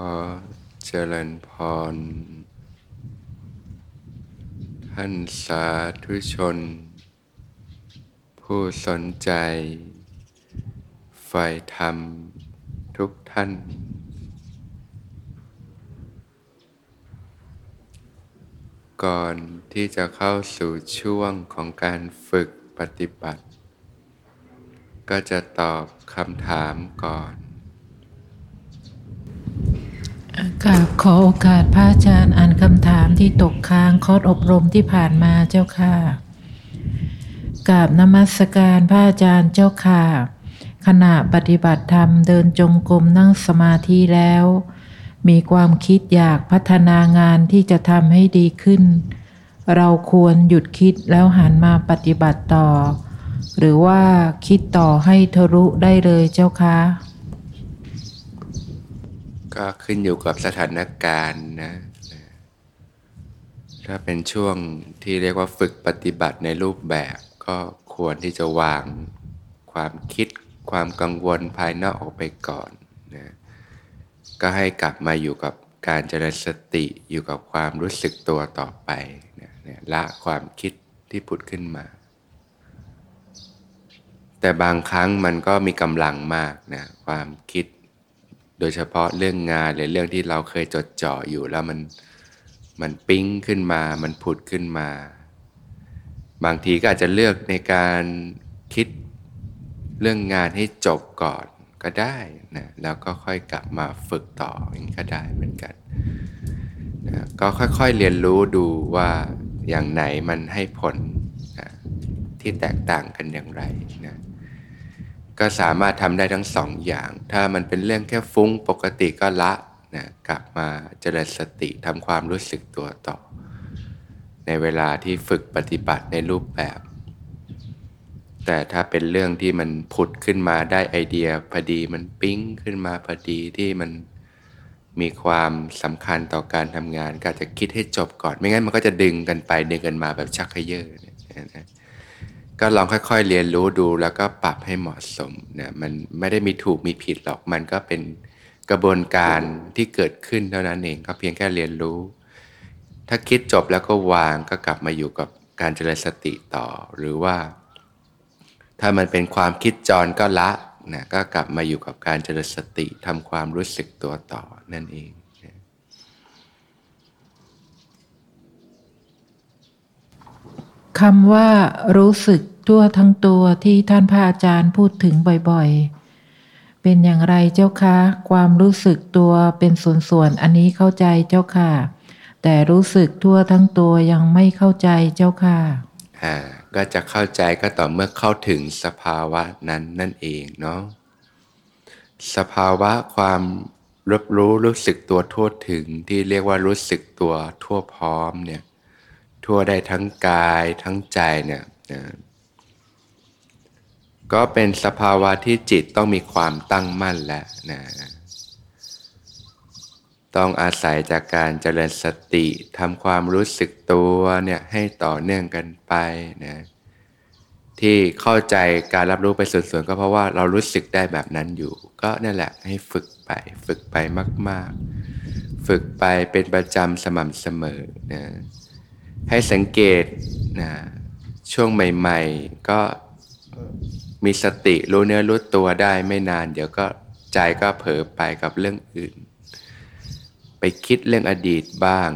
อเจริญพร ท่านสาธุชน ผู้สนใจฝ่ายธรรมทุกท่าน ก่อนที่จะเข้าสู่ช่วงของการฝึกปฏิบัติ ก็จะตอบคำถามก่อนกราบ ขอโอกาสพระอาจารย์อ่านคำถามที่ตกค้างคอร์สอบรมที่ผ่านมาเจ้าค่ะกราบนมัสการพระอาจารย์เจ้าค่ะ ขณะปฏิบัติธรรมเดินจงกรมนั่งสมาธิแล้ว มีความคิดอยากพัฒนางานที่จะทำให้ดีขึ้น เราควรหยุดคิดแล้วหันมาปฏิบัติต่อ หรือว่าคิดต่อให้ทะลุได้เลยเจ้าคะ ก็ขึ้นอยู่กับสถานการณ์นะ ถ้าเป็นช่วงที่เรียกว่าฝึกปฏิบัติในรูปแบบก็ควรที่จะวางความคิดความกังวลภายนอกออกไปก่อนนะ ก็ให้กลับมาอยู่กับการเจริญสติอยู่กับความรู้สึกตัวต่อไปนะละความคิดที่ผุดขึ้นมา แต่บางครั้งมันก็มีกำลังมากนะความคิด โดยเฉพาะเรื่องงานหรือเรื่องที่เราเคยจดจ่ออยู่แล้วมันมันปิ้งขึ้นมา มันผุดขึ้นมา บางทีก็อาจจะเลือกในการคิดเรื่องงานให้จบก่อนก็ได้นะ แล้วก็ค่อยกลับมาฝึกต่ออย่างก็ได้เหมือนกันนะก็ค่อยๆเรียนรู้ดูว่าอย่างไหนมันให้ผลนะที่แตกต่างกันอย่างไรนะ ก็สามารถทำได้ทั้งสองอย่าง ถ้ามันเป็นเรื่องแค่ฟุ้งปกติก็ละนะกลับมาเจริญสติทำความรู้สึกตัวต่อ ในเวลาที่ฝึกปฏิบัติในรูปแบบ แต่ถ้าเป็นเรื่องที่มันผุดขึ้นมาได้ไอเดียพอดีมันปิ๊งขึ้นมาพอดีที่มันมีความสำคัญต่อการทำงานก็จะคิดให้จบก่อน ไม่งั้นมันก็จะดึงกันไปดึงกันมาแบบชักเขยอนะ ก็ลองค่อยๆเรียนรู้ดูแล้วก็ปรับให้เหมาะสมเนะมันไม่ได้มีถูกมีผิดหรอกมันก็เป็นกระบวนการที่เกิดขึ้นเท่านั้นเองก็เพียงแค่เรียนรู้ ถ้าคิดจบแล้วก็วางก็กลับมาอยู่กับการเจริญสติต่อ หรือว่า ถ้ามันเป็นความคิดจรก็ละนะก็กลับมาอยู่กับการเจริญสติทำความรู้สึกตัวต่อนั่นเอง คำว่ารู้สึกทั่วทั้งตัวที่ท่านพระอาจารย์พูดถึงบ่อยๆ เป็นอย่างไรเจ้าคะ ความรู้สึกตัวเป็นส่วนๆ อันนี้เข้าใจเจ้าค่ะ แต่รู้สึกทั่วทั้งตัวยังไม่เข้าใจเจ้าค่ะอ่าก็จะเข้าใจก็ต่อเมื่อเข้าถึงสภาวะนั้นนั่นเองเนาะสภาวะความรับรู้รู้สึกตัวทั่วถึงที่เรียกว่ารู้สึกตัวทั่วพร้อมเนี่ย ทั่วได้ทั้งกายทั้งใจเนี่ยนะก็เป็นสภาวะที่จิตต้องมีความตั้งมั่นแล้วนะต้องอาศัยจากการเจริญสติทำความรู้สึกตัวเนี่ยให้ต่อเนื่องกันไปนะที่เข้าใจการรับรู้ไปส่วนๆก็เพราะว่าเรารู้สึกได้แบบนั้นอยู่ ก็นั่นแหละให้ฝึกไป ฝึกไปมาก ๆ ฝึกไปเป็นประจำสม่ำเสมอนะ ให้สังเกตนะช่วงใหม่ ๆ ก็มีสติรู้เนื้อรู้ตัวได้ไม่นาน เดี๋ยวก็ใจก็เผลอไปกับเรื่องอื่น ไปคิดเรื่องอดีตบ้าง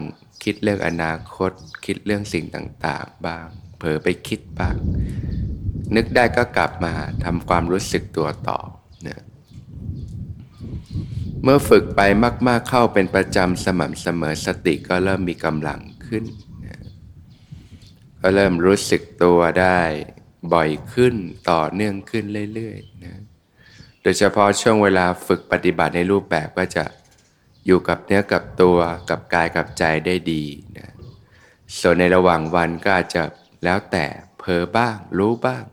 คิดเรื่องอนาคต คิดเรื่องสิ่งต่างๆ บ้าง เผลอไปคิดบ้าง นึกได้ก็กลับมาทำความรู้สึกตัวต่อนะเมื่อฝึกไปมาก ๆเข้าเป็นประจำสม่ำเสมอสติก็เริ่มมีกำลังขึ้น ก็เริ่มรู้สึกตัวได้บ่อยขึ้นต่อเนื่องขึ้นเรื่อยๆนะโดยเฉพาะช่วงเวลาฝึกปฏิบัติในรูปแบบก็จะอยู่กับเนื้อกับตัวกับกายกับใจได้ดีนะส่วนในระหว่างวันก็อาจจะแล้วแต่เพอบ้างรู้บ้าง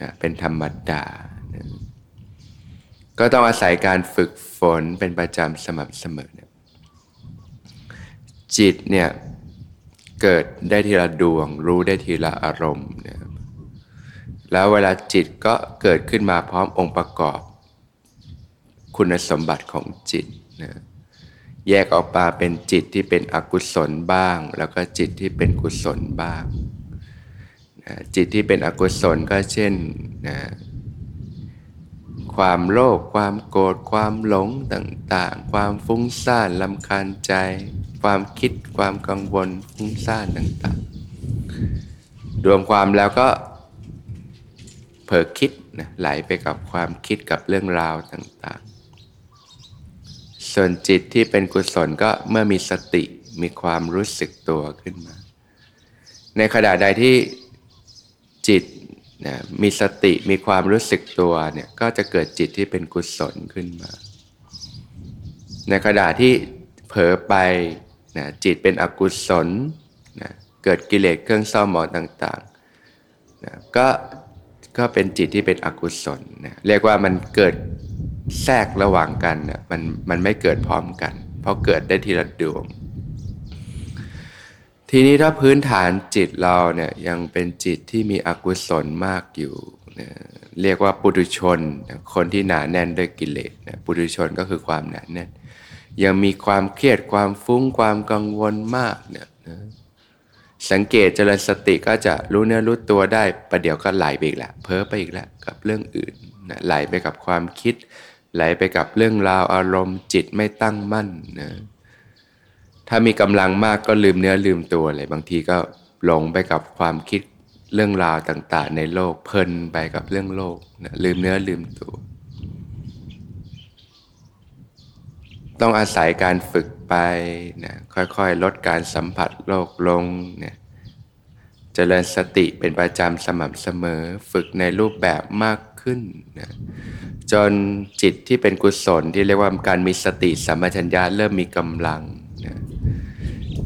นะเป็นธรรมดานะก็ต้องอาศัยการฝึกฝนเป็นประจำสม่ำเสมอนะจิตเนี่ย เกิดได้ทีละดวง รู้ได้ทีละอารมณ์นะแล้วเวลาจิตก็เกิดขึ้นมาพร้อมองค์ประกอบ คุณสมบัติของจิตนะแยกออกมาเป็นจิตที่เป็นอกุศลบ้าง แล้วก็จิตที่เป็นกุศลบ้างนะจิตที่เป็นอกุศลก็เช่นนะความโลภความโกรธความหลงต่างๆ ความฟุ้งซ่านลำคาญใจ ความคิดความกังวลฟุ้งซ่านต่างๆ รวมความแล้วก็เผลอคิดนะไหลไปกับความคิดกับเรื่องราวต่างๆ ส่วนจิตที่เป็นกุศลก็เมื่อมีสติมีความรู้สึกตัวขึ้นมา ในขณะใดที่จิตนะมีสติมีความรู้สึกตัวเนี่ยก็จะเกิดจิตที่เป็นกุศลขึ้นมา ในขณะที่เผลอไป นะจิตเป็นอกุศลนะเกิดกิเลสเครื่องเศร้าหมองต่างๆนะก็ก็เป็นจิตที่เป็นอกุศลนะเรียกว่ามันเกิดแทรกระหว่างกันนะมันมันไม่เกิดพร้อมกัน เพราะเกิดได้ทีละดวง ทีนี้ถ้าพื้นฐานจิตเราเนี่ยยังเป็นจิตที่มีอกุศลมากอยู่นะเรียกว่าปุถุชนคนที่หนาแน่นด้วยกิเลสนะปุถุชนก็คือความหนาแน่น ยังมีความเครียดความฟุ้งความกังวลมากเนี่ยนะสังเกตเจริญสติก็จะรู้เนื้อรู้ตัวได้ประเดี๋ยวก็ไหลไปอีกแล้วเพ้อไปอีกแล้วกับเรื่องอื่นนะไหลไปกับความคิด ไหลไปกับเรื่องราวอารมณ์จิตไม่ตั้งมั่นนะถ้ามีกำลังมากก็ลืมเนื้อลืมตัวเลยบางทีก็หลงไปกับความคิดเรื่องราวต่างๆ ในโลกเพลินไปกับเรื่องโลกนะลืมเนื้อลืมตัว ต้องอาศัยการฝึกไปนะค่อยๆ ลดการสัมผัสโลกลงเนี่ยเจริญสติเป็นประจำสม่ำเสมอ ฝึกในรูปแบบมากขึ้นนะจนจิตที่เป็นกุศลที่เรียกว่าการมีสติสัมปชัญญะเริ่มมีกำลังนะ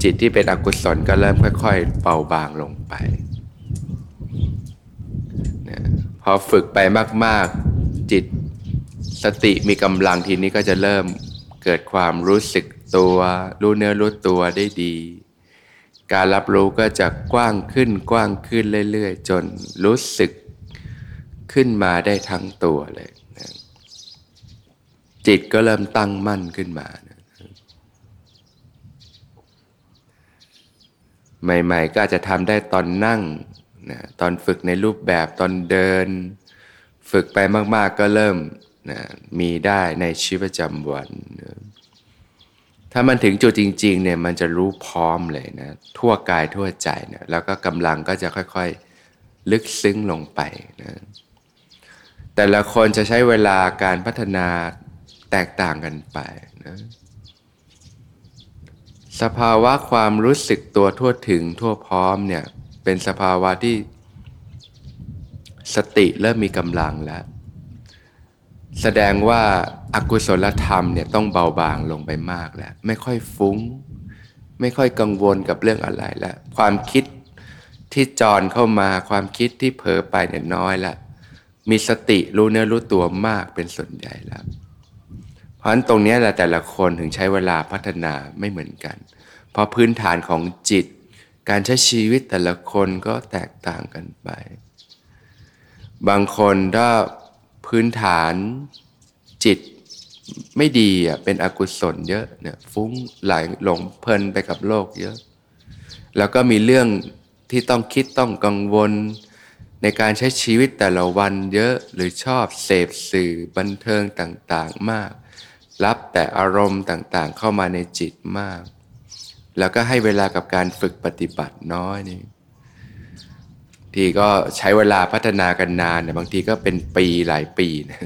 จิตที่เป็นอกุศลก็เริ่มค่อยๆเบาบางลงไปนะพอฝึกไปมากๆจิตสติมีกำลังทีนี้ก็จะเริ่ม เกิดความรู้สึกตัว รู้เนื้อรู้ตัวได้ดี การรับรู้ก็จะกว้างขึ้นกว้างขึ้นเรื่อยๆ จนรู้สึกขึ้นมาได้ทั้งตัวเลยนะจิตก็เริ่มตั้งมั่นขึ้นมานะใหม่ๆ ก็อาจจะทำได้ตอนนั่งนะตอนฝึกในรูปแบบตอนเดิน ฝึกไปมากๆก็เริ่ม นะมีได้ในชีวิตประจำวันนะถ้ามันถึงจุดจริงๆเนี่ยมันจะรู้พร้อมเลยนะทั่วกายทั่วใจนะแล้วก็กำลังก็จะค่อยๆ ลึกซึ้งลงไปนะแต่ละคนจะใช้เวลาการพัฒนาแตกต่างกันไปนะสภาวะความรู้สึกตัวทั่วถึงทั่วพร้อมเนี่ยเป็นสภาวะที่สติเริ่มมีกำลังแล้ว แสดงว่าอากุศลธรรมเนี่ยต้องเบาบางลงไปมากแล้ว ไม่ค่อยฟุง้ง ไม่ค่อยกังวลกับเรื่องอะไรแล้ว ความคิดที่จรเข้ามาความคิดที่เผลอไปเนี่ยน้อยล้วมีสติรู้เนื้อรู้ตัวมากเป็นส่วนใหญ่แล้ว เพราะฉะนั้นตรงนี้แหละแต่ละคนถึงใช้เวลาพัฒนาไม่เหมือนกัน เพราะพื้นฐานของจิต การใช้ชีวิตแต่ละคนก็แตกต่างกันไป บางคนถ้า พื้นฐานจิตไม่ดีอะเป็นอกุศลเยอะเนี่ยฟุ้งไหลหลงเพลินไปกับโลกเยอะ แล้วก็มีเรื่องที่ต้องคิดต้องกังวล ในการใช้ชีวิตแต่ละวันเยอะหรือชอบเสพสื่อบันเทิงต่างๆมาก รับแต่อารมณ์ต่างๆ เข้ามาในจิตมาก แล้วก็ให้เวลากับการฝึกปฏิบัติน้อยนี่ ทีก็ใช้เวลาพัฒนากันนานเนี่ยบางทีก็เป็นปีหลายปีนะ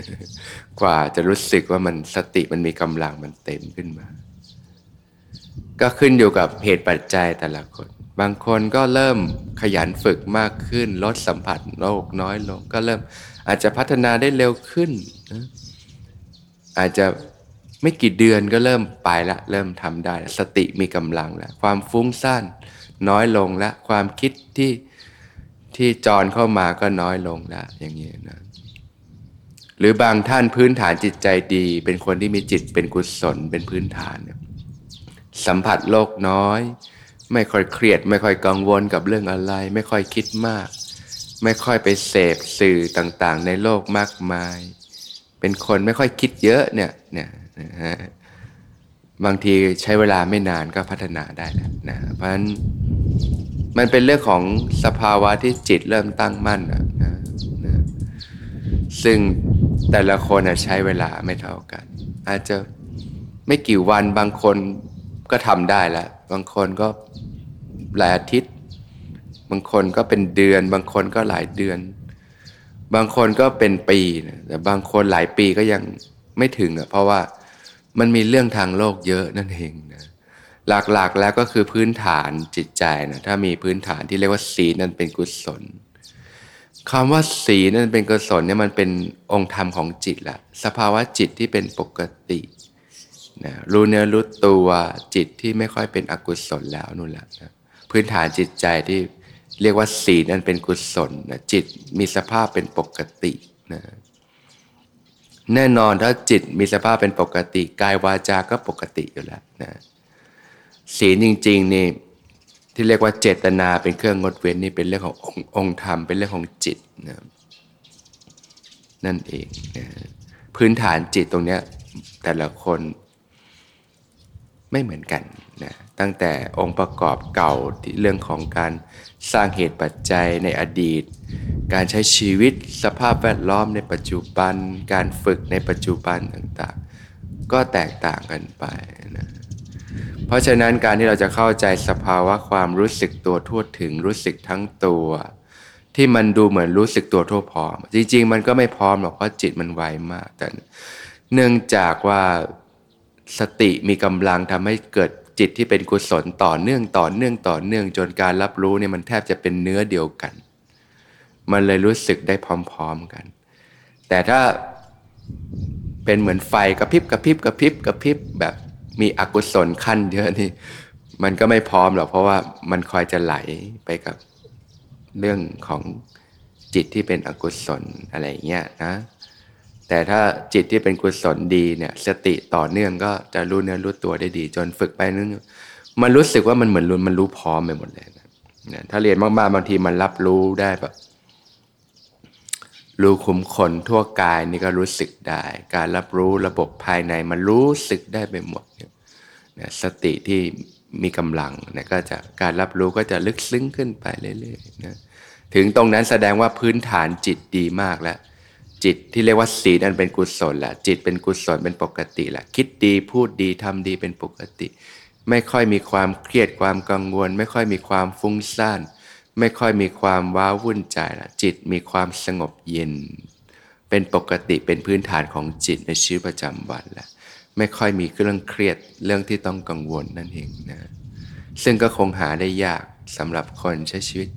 กว่าจะรู้สึกว่ามันสติมันมีกำลังมันเต็มขึ้นมา ก็ขึ้นอยู่กับเหตุปัจจัยแต่ละคน บางคนก็เริ่มขยันฝึกมากขึ้น ลดสัมผัสโลกน้อยลง ก็เริ่มอาจจะพัฒนาได้เร็วขึ้น อาจจะไม่กี่เดือนก็เริ่มไปละ เริ่มทำได้ สติมีกำลังแล้ว ความฟุ้งซ่านน้อยลงแล้ว ความคิดที่ ที่จรเข้ามาก็น้อยลงแล้วอย่างนี้นะหรือบางท่านพื้นฐานจิตใจดี เป็นคนที่มีจิตเป็นกุศลเป็นพื้นฐาน สัมผัสโลกน้อย ไม่ค่อยเครียด ไม่ค่อยกังวลกับเรื่องอะไร ไม่ค่อยคิดมาก ไม่ค่อยไปเสพสื่อต่างๆ ในโลกมากมาย เป็นคนไม่ค่อยคิดเยอะเนี่ยเนี่ยนะฮะบางทีใช้เวลาไม่นานก็พัฒนาได้แล้วนะเพราะฉะนั้น มันเป็นเรื่องของสภาวะที่จิตเริ่มตั้งมั่นนะนะนะซึ่งแต่ละคนใช้เวลาไม่เท่ากัน อาจจะไม่กี่วันบางคนก็ทำได้แล้วบางคนก็หลายอาทิตย์ บางคนก็เป็นเดือน บางคนก็หลายเดือน บางคนก็เป็นปีนะแต่บางคนหลายปีก็ยังไม่ถึงอะเพราะว่ามันมีเรื่องทางโลกเยอะนั่นเองนะ หลักๆแล้วก็คือพื้นฐานจิตใจนะถ้ามีพื้นฐานที่เรียกว่าศีลนั่นเป็นกุศลคำว่าศีลนั่นเป็นกุศลเนี่ยมันเป็นองค์ธรรมของจิตละสภาวะจิตที่เป็นปกตินะรู้เนื้อรู้ตัวจิตที่ไม่ค่อยเป็นอกุศลแล้วนู่นแหละนะพื้นฐานจิตใจที่เรียกว่าศีลนั่นเป็นกุศลนะจิตมีสภาพเป็นปกตินะแน่นอนถ้าจิตมีสภาพเป็นปกติกายวาจาก็ปกติอยู่แล้วนะ ศีลจริงๆนี่ที่เรียกว่าเจตนาเป็นเครื่องงดเว้นนี่เป็นเรื่องขององค์ธรรมเป็นเรื่องของจิตนะนั่นเองนะพื้นฐานจิตตรงเนี้ยแต่ละคนไม่เหมือนกันนะตั้งแต่องค์ประกอบเก่าที่เรื่องของการสร้างเหตุปัจจัยในอดีต การใช้ชีวิตสภาพแวดล้อมในปัจจุบัน การฝึกในปัจจุบันต่างๆ ก็แตกต่างกันไปนะ เพราะฉะนั้นการที่เราจะเข้าใจสภาวะความรู้สึกตัวทั่วถึงรู้สึกทั้งตัว ที่มันดูเหมือนรู้สึกตัวทั่วพร้อม จริง ๆ มันก็ไม่พร้อมหรอกเพราะจิตมันไวมาก แต่เนื่องจากว่าสติมีกำลังทำให้เกิดจิตที่เป็นกุศลต่อเนื่องต่อเนื่องต่อเนื่องจนการรับรู้เนี่ยมันแทบจะเป็นเนื้อเดียวกัน มันเลยรู้สึกได้พร้อม ๆกัน แต่ถ้าเป็นเหมือนไฟกระพริบกระพริบกระพริบกระพริบแบบ มีอกุศลขั้นเยอะนี่ มันก็ไม่พร้อมหรอกเพราะว่ามันคอยจะไหลไปกับเรื่องของจิตที่เป็นอกุศลอะไรเงี้ยนะ แต่ถ้าจิตที่เป็นกุศลดีเนี่ยสติต่อเนื่องก็จะรู้เนื้อรู้ตัวได้ดี จนฝึกไปนึงมันรู้สึกว่ามันเหมือนรู้มันรู้พร้อมไปหมดเลยนะถ้าเรียนมากๆบางทีมันรับรู้ได้แบบ รู้คุมคนทั่วกายนี่ก็รู้สึกได้ การรับรู้ระบบภายในมันรู้สึกได้ไปหมดเนี่ยสติที่มีกำลังเนี่ยก็จะการรับรู้ก็จะลึกซึ้งขึ้นไปเรื่อยๆนะถึงตรงนั้นแสดงว่าพื้นฐานจิตดีมากแล้ว จิตที่เรียกว่าศีลอันเป็นกุศลแหละจิตเป็นกุศลเป็นปกติแหละคิดดีพูดดีทำดีเป็นปกติ ไม่ค่อยมีความเครียดความกังวล ไม่ค่อยมีความฟุ้งซ่าน ไม่ค่อยมีความว้าวุ่นใจละจิตมีความสงบเย็น เป็นปกติเป็นพื้นฐานของจิตในชีวิตประจำวันแล้วไม่ค่อยมีเรื่องเครียดเรื่องที่ต้องกังวลนั่นเองนะ ซึ่งก็คงหาได้ยากสำหรับคนใช้ชีวิต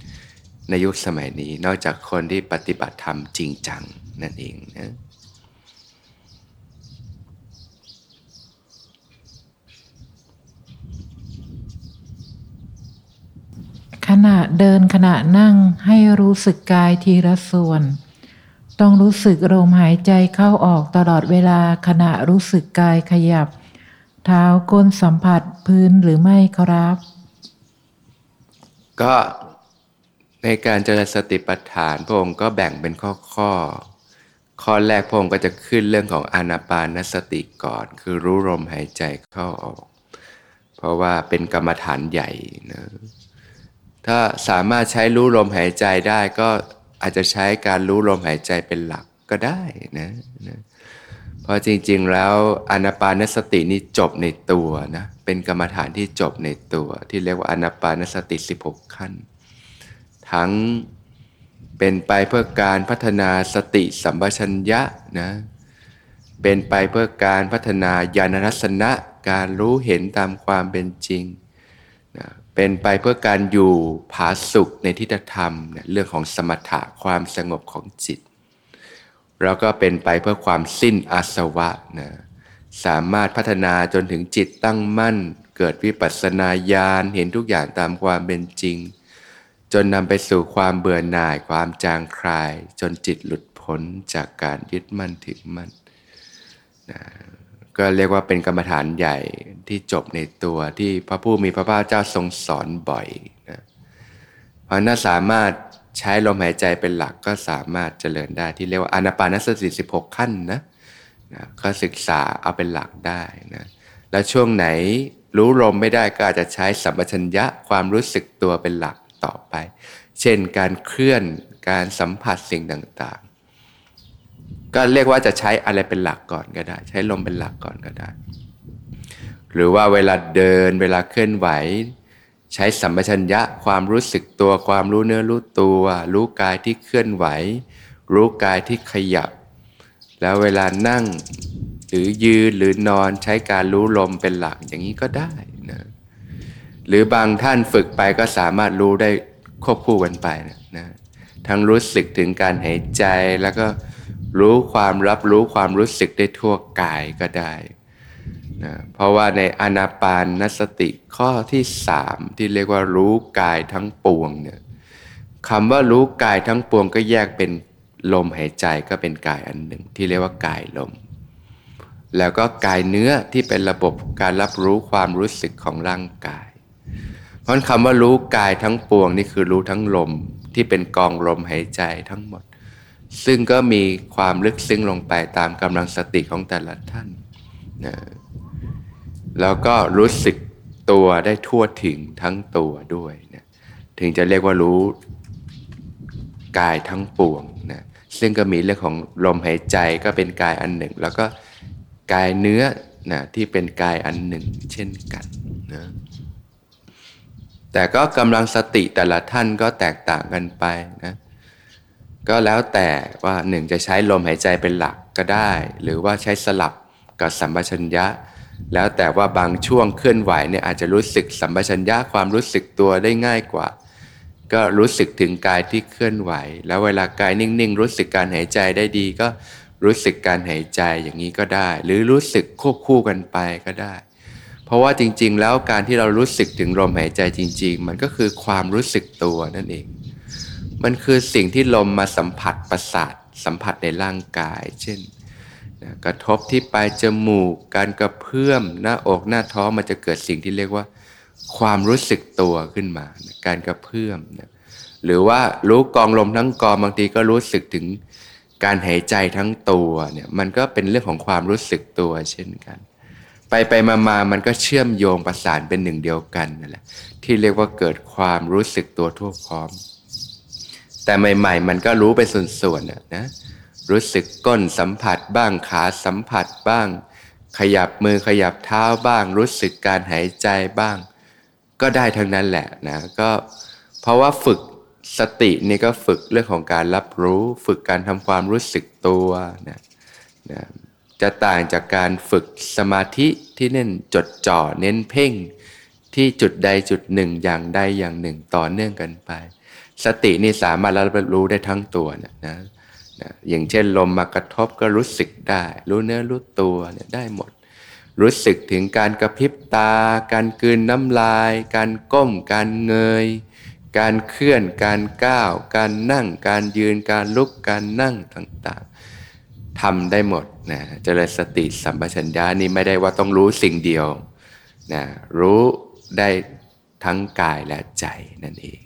ในยุคสมัยนี้ นอกจากคนที่ปฏิบัติธรรมจริงจังนั่นเองนะ ขณะเดินขณะนั่งให้รู้สึกกายทีละส่วน ต้องรู้สึกลมหายใจเข้าออกตลอดเวลาขณะรู้สึกกายขยับ เท้าก้นสัมผัสพื้นหรือไม่ครับ ก็ในการเจริญสติปัฏฐานพระองค์ก็แบ่งเป็นข้อข้อ ข้อแรกพระองค์ก็จะขึ้นเรื่องของอานาปานสติก่อน คือรู้ลมหายใจเข้าออก เพราะว่าเป็นกรรมฐานใหญ่นะ ถ้าสามารถใช้รู้ลมหายใจได้ก็อาจจะใช้การรู้ลมหายใจเป็นหลักก็ได้นะนะเพราะจริงๆ แล้วอนาปานสตินี่จบในตัวนะเป็นกรรมฐานที่จบในตัว ที่เรียกว่าอนาปานสติ 16 ขั้น ทั้งเป็นไปเพื่อการพัฒนาสติสัมปชัญญะนะเป็นไปเพื่อการพัฒนาญาณทัศนะ การรู้เห็นตามความเป็นจริงนะ เป็นไปเพื่อการอยู่ผาสุกในทิฏฐธรรมนะเรื่องของสมถะความสงบของจิต แล้วก็เป็นไปเพื่อความสิ้นอาสวะนะสามารถพัฒนาจนถึงจิตตั้งมั่น เกิดวิปัสสนาญาณเห็นทุกอย่างตามความเป็นจริง จนนำไปสู่ความเบื่อหน่ายความจางคลาย จนจิตหลุดพ้นจากการยึดมั่นถือมั่นนะ ก็เรียกว่าเป็นกรรมฐานใหญ่ที่จบในตัวที่พระผู้มีพระภาคเจ้าทรงสอนบ่อยนะเพราะน่าสามารถใช้ลมหายใจเป็นหลักก็สามารถเจริญได้ที่เรียกว่าอนาปานสติ16ขั้นนะนะก็ศึกษาเอาเป็นหลักได้นะแล้วช่วงไหนรู้ลมไม่ได้ก็อาจจะใช้สัมปชัญญะความรู้สึกตัวเป็นหลักต่อไป เช่นการเคลื่อนการสัมผัสสิ่งต่าง ก็เรียกว่าจะใช้อะไรเป็นหลักก่อนก็ได้ ใช้ลมเป็นหลักก่อนก็ได้ หรือว่าเวลาเดินเวลาเคลื่อนไหว ใช้สัมปชัญญะความรู้สึกตัวความรู้เนื้อรู้ตัว รู้กายที่เคลื่อนไหว รู้กายที่ขยับ แล้วเวลานั่งหรือยืนหรือนอนใช้การรู้ลมเป็นหลักอย่างนี้ก็ได้นะหรือบางท่านฝึกไปก็สามารถรู้ได้ควบคู่กันไปนะนะทั้งรู้สึกถึงการหายใจแล้วก็ รู้ความรับรู้ความรู้สึกได้ทั่วกายก็ได้นะเพราะว่าในอนาปานนสติข้อที่สามที่เรียกว่ารู้กายทั้งปวงเนี่ยคำว่ารู้กายทั้งปวงก็แยกเป็นลมหายใจก็เป็นกายอันหนึ่ง ที่เรียกว่ากายลม แล้วก็กายเนื้อที่เป็นระบบการรับรู้ความรู้สึกของร่างกาย เพราะคำว่ารู้กายทั้งปวงนี่คือรู้ทั้งลมที่เป็นกองลมหายใจทั้งหมด ซึ่งก็มีความลึกซึ้งลงไปตามกำลังสติของแต่ละท่านนะแล้วก็รู้สึกตัวได้ทั่วถึงทั้งตัวด้วยนะถึงจะเรียกว่ารู้กายทั้งปวงนะซึ่งก็มีเรื่องของลมหายใจก็เป็นกายอันหนึ่ง แล้วก็กายเนื้อนะที่เป็นกายอันหนึ่งเช่นกันนะแต่ก็กำลังสติแต่ละท่านก็แตกต่างกันไปนะ ก็แล้วแต่ว่าหนึ่งจะใช้ลมหายใจเป็นหลักก็ได้ หรือว่าใช้สลับกับสัมปชัญญะ แล้วแต่ว่าบางช่วงเคลื่อนไหวเนี่ยอาจจะรู้สึกสัมปชัญญะความรู้สึกตัวได้ง่ายกว่า ก็รู้สึกถึงกายที่เคลื่อนไหว แล้วเวลากายนิ่งๆ รู้สึกการหายใจได้ดี ก็รู้สึกการหายใจอย่างนี้ก็ได้ หรือรู้สึกควบคู่กันไปก็ได้ เพราะว่าจริงๆ แล้วการที่เรารู้สึกถึงลมหายใจจริง ๆ มันก็คือความรู้สึกตัวนั่นเอง มันคือสิ่งที่ลมมาสัมผัสประสาทสัมผัสในร่างกาย เช่นกระทบที่ปลายจมูก การกระเพื่อมหน้าอกหน้าท้องมันจะเกิดสิ่งที่เรียกว่า ความรู้สึกตัวขึ้นมาการกระเพื่อมนะหรือว่ารู้กองลมทั้งกองบางทีก็รู้สึกถึงการหายใจทั้งตัวเนี่ยมันก็เป็นเรื่องของความรู้สึกตัวเช่นกัน ไปไปมามามันก็เชื่อมโยงประสานเป็นหนึ่งเดียวกันนั่นแหละที่เรียกว่าเกิดความรู้สึกตัวทั่วพร้อม แต่ใหม่ๆ มันก็รู้ไปส่วนๆนะนะรู้สึกก้นสัมผัสบ้างขาสัมผัสบ้าง ขยับมือขยับเท้าบ้าง รู้สึกการหายใจบ้าง ก็ได้ทั้งนั้นแหละนะก็เพราะว่าฝึกสตินี่ก็ฝึกเรื่องของการรับรู้ ฝึกการทำความรู้สึกตัวนะนะจะต่างจากการฝึกสมาธิที่เน้นจดจ่อเน้นเพ่ง ที่จุดใดจุดหนึ่งอย่างใดอย่างหนึ่งต่อเนื่องกันไปสตินี่สามารถรับรู้ได้ทั้งตัวนะนะนะอย่างเช่นลมมากระทบก็รู้สึกได้ รู้เนื้อรู้ตัวเนี่ยได้หมด รู้สึกถึงการกระพริบตา การกืนน้ำลาย การก้ม การเงย การเคลื่อน การก้าว การนั่ง การยืน การลุก การนั่งต่างๆทำได้หมดนะเจริญสติสัมปชัญญะนี่ไม่ได้ว่าต้องรู้สิ่งเดียวนะรู้ได้ทั้งกายและใจนั่นเอง